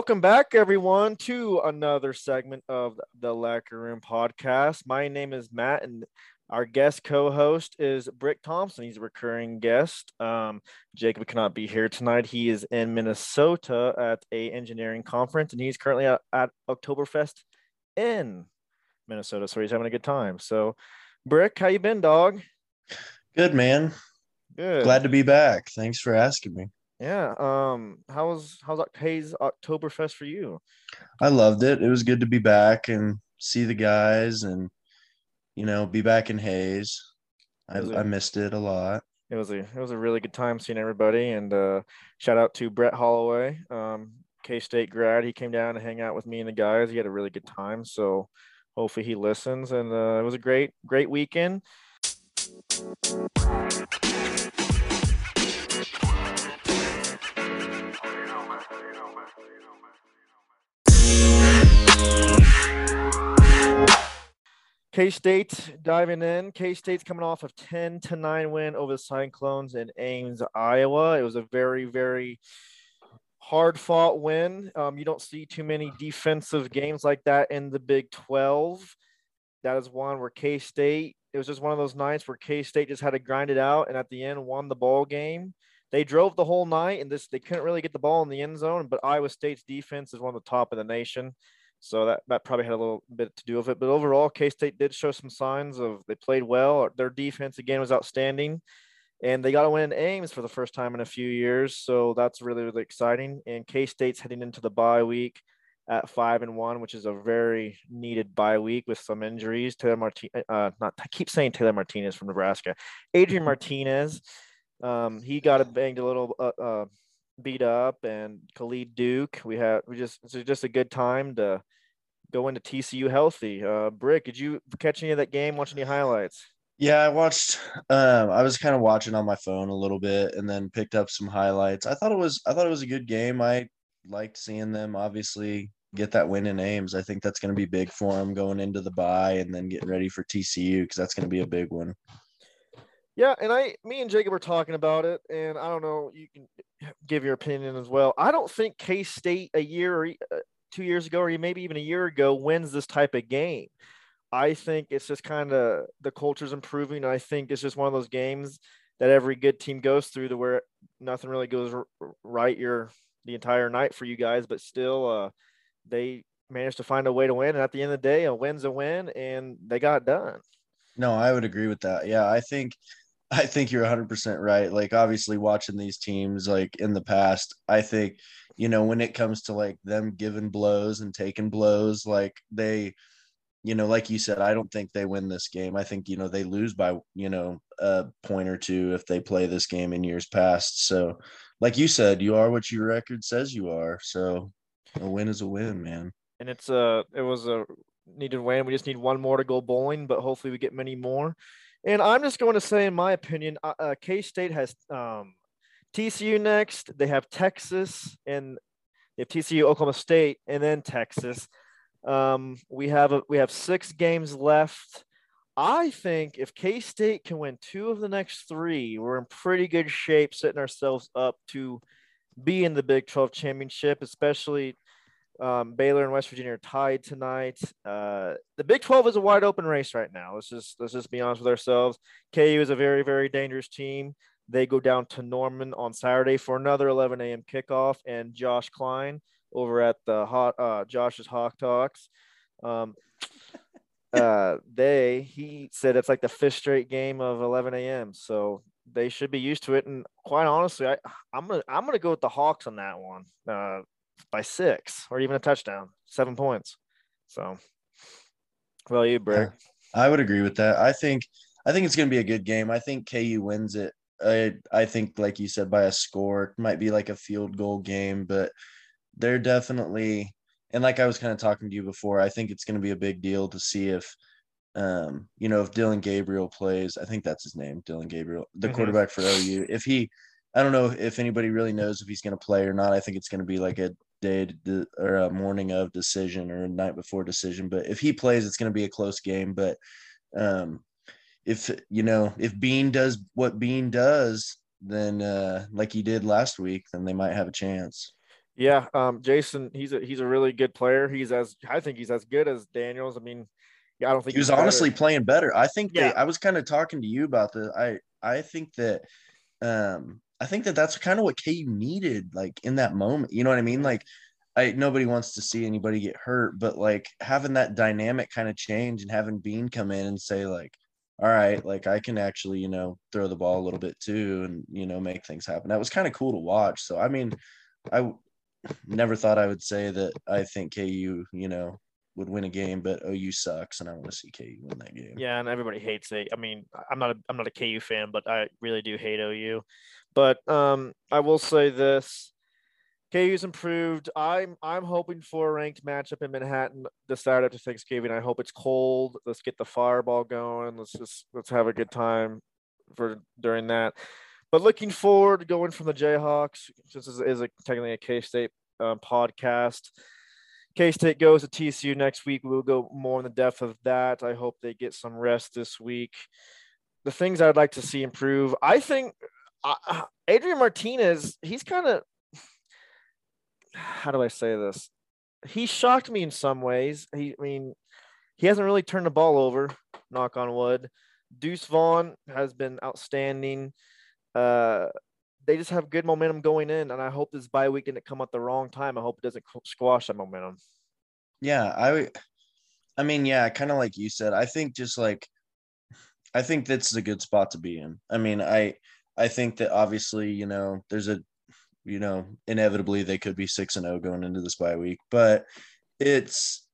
Welcome back, everyone, to another segment of the Locker Room podcast. My name is Matt, and our guest co-host is Brik Thompson. He's a recurring guest. Um, Jacob cannot be here tonight. He is in Minnesota at a engineering conference, and he's currently at, at Oktoberfest in Minnesota. So he's having a good time. So, Brik, how you been, dog? Good man. Good. Glad to be back. Thanks for asking me. Yeah. Um. How was how's Hayes Oktoberfest for you? I loved it. It was good to be back and see the guys and you know be back in Hayes. I, it- I missed it a lot. It was a it was a really good time seeing everybody, and uh, shout out to Brett Holloway, um, K State grad. He came down to hang out with me and the guys. He had a really good time, so hopefully he listens. And uh, it was a great great weekend. K State diving in. K State's coming off of 10 to 9 win over the Cyclones in Ames, Iowa. It was a very, very hard fought win. Um, you don't see too many defensive games like that in the Big 12. That is one where K State, it was just one of those nights where K State just had to grind it out and at the end won the ball game. They drove the whole night and this they couldn't really get the ball in the end zone, but Iowa State's defense is one of the top of the nation. So that, that probably had a little bit to do with it. But overall, K State did show some signs of they played well. Their defense again was outstanding. And they got to win in Ames for the first time in a few years. So that's really, really exciting. And K State's heading into the bye week at five and one, which is a very needed bye week with some injuries. Taylor Martinez, uh, not I keep saying Taylor Martinez from Nebraska. Adrian Martinez, um, he got a banged a little uh, uh, beat up, and Khalid Duke. We have we just it's just a good time to go into TCU healthy. Uh, Brik, did you catch any of that game? Watch any highlights? Yeah, I watched. Um, I was kind of watching on my phone a little bit, and then picked up some highlights. I thought it was. I thought it was a good game. I liked seeing them. Obviously, get that win in Ames. I think that's going to be big for them going into the bye and then getting ready for TCU because that's going to be a big one. Yeah, and I, me and Jacob were talking about it, and I don't know. You can give your opinion as well. I don't think K State a year or uh, two years ago, or maybe even a year ago, wins this type of game. I think it's just kind of the culture's improving. I think it's just one of those games that every good team goes through to where nothing really goes right your the entire night for you guys, but still, uh, they managed to find a way to win. And at the end of the day, a win's a win, and they got done. No, I would agree with that. Yeah, I think I think you're 100% right. Like obviously watching these teams like in the past, I think you know when it comes to like them giving blows and taking blows, like they you know, like you said, I don't think they win this game. I think, you know, they lose by, you know, a point or two if they play this game in years past. So, like you said, you are what your record says you are. So, a win is a win, man. and it's a it was a needed win. We just need one more to go bowling, but hopefully we get many more. And I'm just going to say, in my opinion, uh, uh, K State has um, TCU next. They have Texas, and they have TCU, Oklahoma State, and then Texas. Um, we have a, we have six games left. I think if K State can win two of the next three, we're in pretty good shape, setting ourselves up to be in the Big 12 championship, especially um, Baylor and West Virginia are tied tonight. Uh, the Big 12 is a wide open race right now. Let's just let's just be honest with ourselves. KU is a very very dangerous team. They go down to Norman on Saturday for another 11 a.m. kickoff, and Josh Klein over at the hot uh, Josh's Hawk Talks. Um, uh, they he said it's like the fifth straight game of 11 a.m. So they should be used to it. And quite honestly, I I'm gonna I'm gonna go with the Hawks on that one. Uh, by six or even a touchdown, seven points. So, well, you, Brik. I would agree with that. I think I think it's going to be a good game. I think KU wins it. I I think like you said by a score. It might be like a field goal game, but they're definitely and like I was kind of talking to you before, I think it's going to be a big deal to see if, um, you know, if Dillon Gabriel plays. I think that's his name, Dillon Gabriel, the Mhm. quarterback for OU. If he, I don't know if anybody really knows if he's going to play or not. I think it's going to be like a day to, or a morning of decision or a night before decision. But if he plays, it's going to be a close game. But um, if you know if Bean does what Bean does, then uh, like he did last week, then they might have a chance. Yeah, um, Jason, he's a he's a really good player. He's as I think he's as good as Daniels. I mean, yeah, I don't think He was he's better. honestly playing better. I think Yeah. they, I was kind of talking to you about this. I I think that um I think that that's kind of what KU needed like in that moment. You know what I mean? Like I nobody wants to see anybody get hurt, but like having that dynamic kind of change and having Bean come in and say like all right, like I can actually, you know, throw the ball a little bit too and, you know, make things happen. That was kind of cool to watch. So I mean, I never thought I would say that I think KU, you know, would win a game, but OU sucks, and I want to see KU win that game. Yeah, and everybody hates it. I mean, I'm not a I'm not a KU fan, but I really do hate OU. But um, I will say this: KU's improved. I'm I'm hoping for a ranked matchup in Manhattan this Saturday after Thanksgiving. I hope it's cold. Let's get the fireball going. Let's just let's have a good time for during that. But looking forward going from the Jayhawks, since this is a, technically a K State uh, podcast. K State goes to TCU next week. We'll go more in the depth of that. I hope they get some rest this week. The things I'd like to see improve, I think Adrian Martinez, he's kind of, how do I say this? He shocked me in some ways. He, I mean, he hasn't really turned the ball over, knock on wood. Deuce Vaughn has been outstanding. Uh, they just have good momentum going in, and I hope this bye week didn't come at the wrong time. I hope it doesn't squash that momentum. Yeah, I I mean, yeah, kind of like you said. I think just like I think this is a good spot to be in. I mean, I I think that obviously, you know, there's a you know, inevitably they could be 6 and 0 going into this bye week, but it's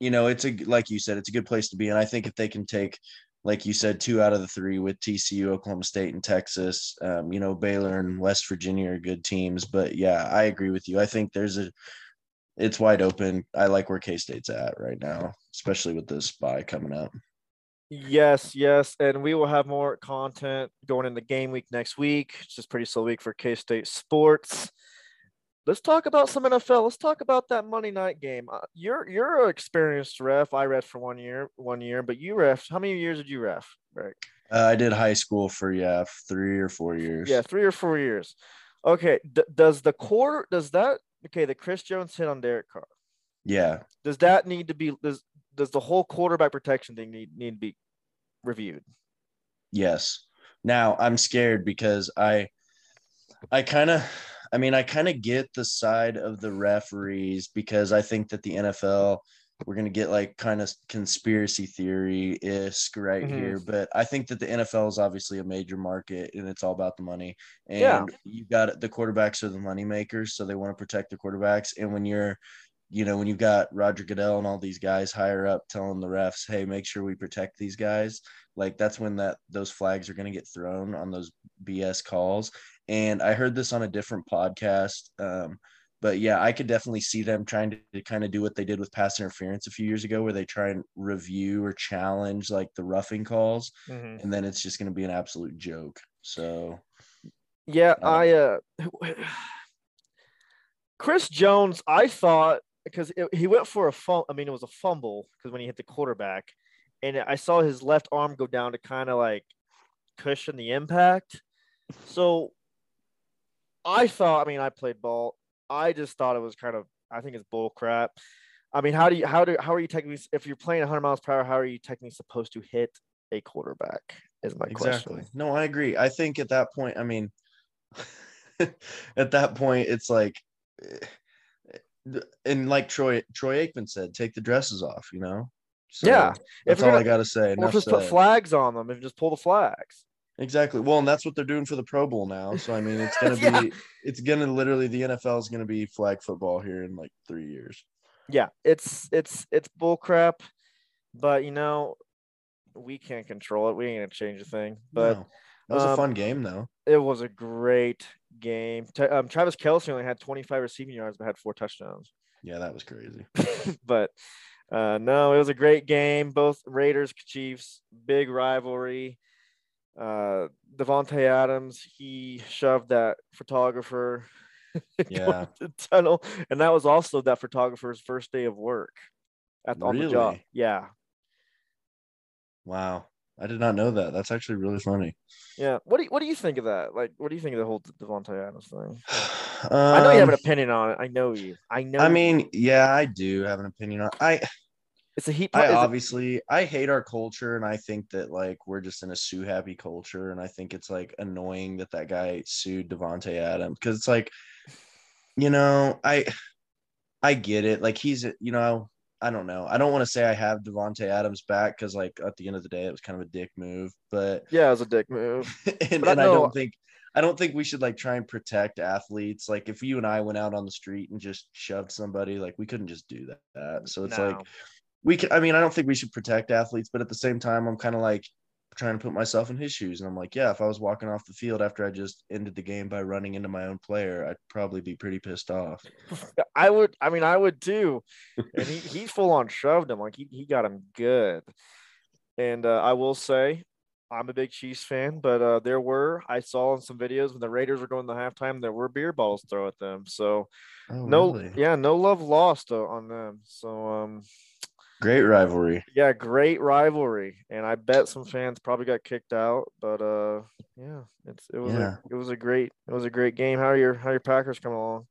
you know, it's a like you said, it's a good place to be and I think if they can take like you said, two out of the three with TCU, Oklahoma State, and Texas. Um, you know, Baylor and West Virginia are good teams, but yeah, I agree with you. I think there's a it's wide open. I like where K State's at right now, especially with this bye coming up. Yes, yes, and we will have more content going into game week next week. It's just pretty slow week for K State sports. Let's talk about some NFL. Let's talk about that Monday night game. Uh, you're you're an experienced ref. I ref for one year, one year, but you ref. How many years did you ref? Right. Uh, I did high school for yeah three or four years. Yeah, three or four years. Okay. D- does the quarter? Does that? Okay, the Chris Jones hit on Derek Carr. Yeah. Does that need to be? Does does the whole quarterback protection thing need need to be reviewed? Yes. Now I'm scared because I, I kind of, I mean, I kind of get the side of the referees because I think that the NFL, we're gonna get like kind of conspiracy theory isk right Mhm. here, but I think that the NFL is obviously a major market and it's all about the money. And Yeah. you got. The quarterbacks are the money makers, so they want to protect the quarterbacks. And when you're you know, when you've got Roger Goodell and all these guys higher up telling the refs, "Hey, make sure we protect these guys," like that's when that those flags are going to get thrown on those BS calls. And I heard this on a different podcast, um, but yeah, I could definitely see them trying to, to kind of do what they did with pass interference a few years ago, where they try and review or challenge like the roughing calls, Mhm. and then it's just going to be an absolute joke. So Yeah, Um, I uh Chris Jones, I thought because he went for a fumble. I mean, it was a fumble because when he hit the quarterback, and I saw his left arm go down to kind of like cushion the impact. So I thought, I mean, I played ball. I just thought it was kind of, I think it's bull crap. I mean, how do you, how do, how are you technically, if you're playing 100 miles per hour, how are you technically supposed to hit a quarterback? Is my exactly. question. No, I agree. I think at that point, I mean, at that point, it's like, eh, and like Troy Troy Aikman said, take the dresses off. You know. So Yeah, that's all gonna- I got to say. Or just put flags on them and just pull the flags. Exactly. Well, and that's what they're doing for the Pro Bowl now. So I mean, it's gonna Yeah. be, it's gonna literally the NFL is gonna be flag football here in like three years. Yeah, it's it's it's bull crap, but you know, we can't control it. We ain't gonna change a thing. But No. that was a um, fun game though. it was a great game. Um, Travis Kelce only had 25 receiving yards, but had four touchdowns. Yeah, that was crazy. but uh, no, it was a great game. Both Raiders, Chiefs, big rivalry. Uh, Davante Adams, he shoved that photographer Yeah. the tunnel, and that was also that photographer's first day of work at the, on the job. Yeah, Wow. I did not know that. That's actually really funny. yeah. What do you, what do you think of that? Like, what do you think of the whole Davante Adams thing? I know you have an Um, opinion on it. I know you. I know. I you. mean, yeah, I do have an opinion on it. I it's a heat. I obviously I hate our culture and I think that like we're just in a sue happy culture and I think it's like annoying that that guy sued Davante Adams because it's like you know I I get it like he's you know I don't know. I don't want to say I have Davante Adams back because like at the end of the day it was kind of a dick move but yeah, it was a dick move. and, But I and I know- don't think I don't think we should like try and protect athletes. Like if you and I went out on the street and just shoved somebody like we couldn't just do that. So it's like we can i mean i don't think we should protect athletes but at the same time i'm kind of like trying to put myself in his shoes and i'm like yeah if i was walking off the field after i just ended the game by running into my own player i'd probably be pretty pissed off I would. I mean, I would too. And he, he full on shoved him. Like he, he got him good. And uh, I will say, I'm a big Chiefs fan, but uh, there were I saw in some videos when the Raiders were going to halftime, there were beer bottles thrown at them. So oh, no, really? yeah, no love lost uh, on them. So um, great rivalry yeah, great rivalry, and I bet some fans probably got kicked out. But uh, yeah, it's it was Yeah. a, it was a great it was a great game. How are your how are your Packers coming along?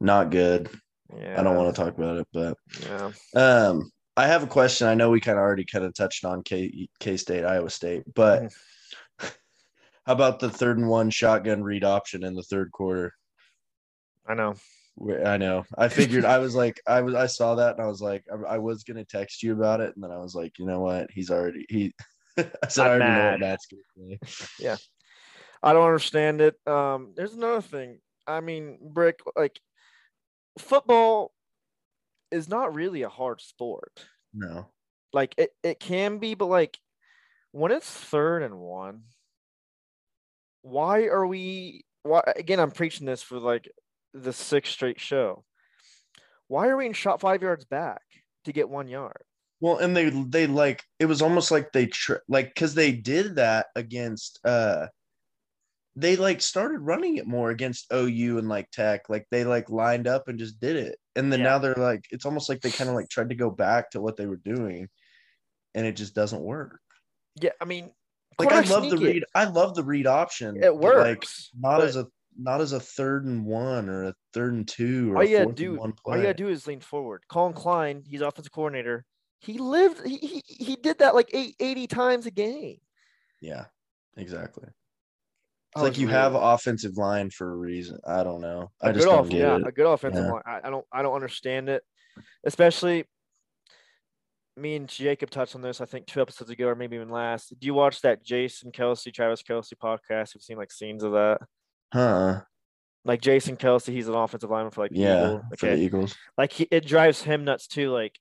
not good Yeah, i don't want to talk about it but Yeah, um i have a question i know we kind of already kind of touched on k k-state iowa state but Mm-hmm. how about the third and one shotgun read option in the third quarter I know. I know. I figured I was like, I was, I saw that and I was like, I, I was gonna text you about it, and then I was like, you know what? He's already he. I said I I'm already know what Matt's gonna say. I don't understand it. Um, there's another thing. I mean, Brik, like football is not really a hard sport. No, Like it, it can be, but like when it's third and one, why are we why again I'm preaching this for like the sixth straight show. Why are we in shot five yards back to get one yard? well, and they they like it was almost like they tr- like because they did that against uh. They like started running it more against OU and like Tech, like they like lined up and just did it, and then Yeah. now they're like, it's almost like they kind of like tried to go back to what they were doing, and it just doesn't work. Yeah, I mean, like I love the it. read. I love the read option. It works. Like not but- as a not as a third and one or a third and two or all you gotta do, all you gotta do is lean forward. Collin Klein, he's offensive coordinator. He lived. He he, he did that like eight, 80 times a game. yeah, exactly. It's oh, like was you really- have offensive line for a reason. I don't know. I a just off, get yeah, it. a good offensive Yeah. line. I, I don't I don't understand it, especially. Me and Jacob touched on this, I think, two episodes ago, or maybe even last. Do you watch that Jason Kelce, Travis Kelce podcast? You've seen like scenes of that. Huh? Like Jason Kelce, he's an offensive lineman for like the Yeah, Eagles. for the Eagles. like he, it drives him nuts too. Like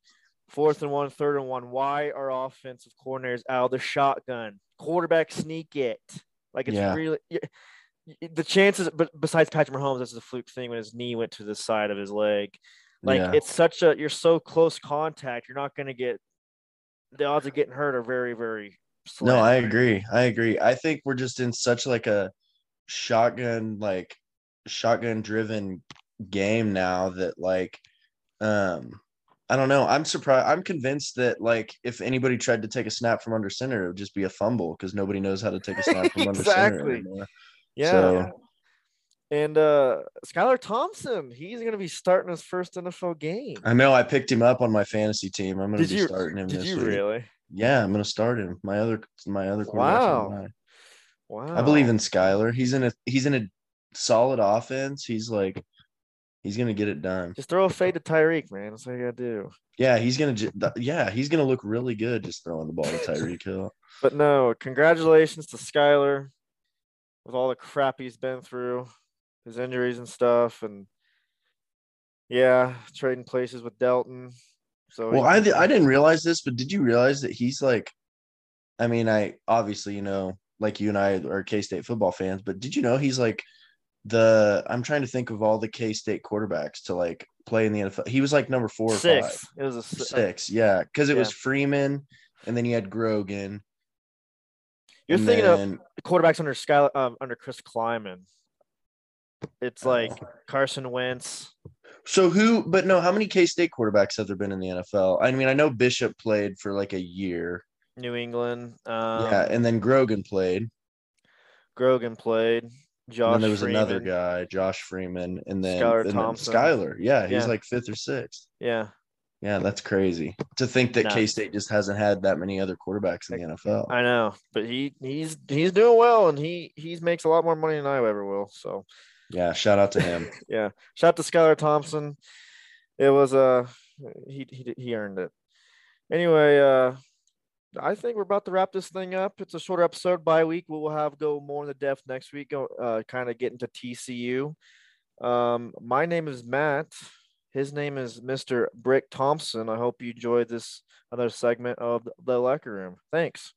fourth and one, third and one. Why are offensive coordinators out of the shotgun? Quarterback sneak it. Like it's Yeah. really the chances. But besides Patrick Mahomes, this is a fluke thing when his knee went to the side of his leg. Like yeah. it's such a you're so close contact. You're not going to get the odds of getting hurt are very very. Slim. No, I agree. I agree. I think we're just in such like a shotgun, like shotgun driven game now that like um I don't know. I'm surprised. I'm convinced that like if anybody tried to take a snap from under center, it would just be a fumble because nobody knows how to take a snap from under center Exactly. anymore. Yeah. So- And uh Skylar Thompson, he's going to be starting his first NFL game. I know I picked him up on my fantasy team. I'm gonna Did be you? starting him Did this you week. really? Yeah, I'm gonna start him. My other my other quarterback's on Wow. Wow. I believe in Skylar. He's in a he's in a solid offense. He's like he's gonna get it done. Just throw a fade to Tyreek, man. That's all you gotta do. Yeah, he's gonna yeah he's gonna look really good just throwing the ball to Tyreek Hill. But no, congratulations to Skylar with all the crap he's been through, his injuries and stuff, and yeah, trading places with Delton. So Well, he- I I didn't realize this, but did you realize that he's like, I mean, I obviously you know like you and I are K State football fans, but did you know he's like the I'm trying to think of all the K State quarterbacks to like play in the NFL. He was like number four or Six. five. It was a si- Six, yeah, because it was Freeman, and then you had Grogan. You're thinking of quarterbacks under Sky um, under Chris Klieman. It's like. Carson Wentz. So who? But no, how many K State quarterbacks have there been in the NFL? I mean, I know Bishop played for like a year, New England. Um, yeah, and then Grogan played. Grogan played. And Josh. then there was Freeman. another guy, Josh Freeman, and then, Skylar and then Thompson. Skylar. Yeah, he's Yeah. like fifth or sixth. Yeah, Yeah, that's crazy to think that. K State just hasn't had that many other quarterbacks in the NFL. I know, but he he's he's doing well, and he he makes a lot more money than I ever will. So Yeah, shout out to him. yeah, shout out to Skylar Thompson. It was uh he he he earned it. Anyway, uh I think we're about to wrap this thing up. It's a shorter episode by week. We will have go more in the depth next week. Uh kind of get into TCU. Um, my name is Matt. His name is Mr. Brik Thompson. I hope you enjoyed this other segment of the locker room. Thanks.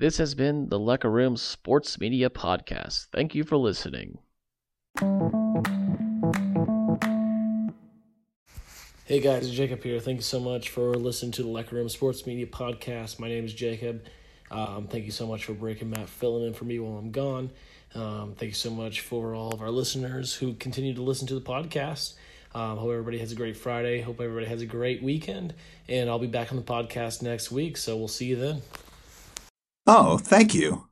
This has been the Locker Room Sports Media Podcast. Thank you for listening. Hey guys, Jacob here. Thank you so much for listening to the Locker Room Sports Media Podcast. My name is Jacob. Um, thank you so much for breaking Matt filling in for me while I'm gone. Um, thank you so much for all of our listeners who continue to listen to the podcast. Um, hope everybody has a great Friday. Hope everybody has a great weekend. And I'll be back on the podcast next week. So we'll see you then. Oh, thank you.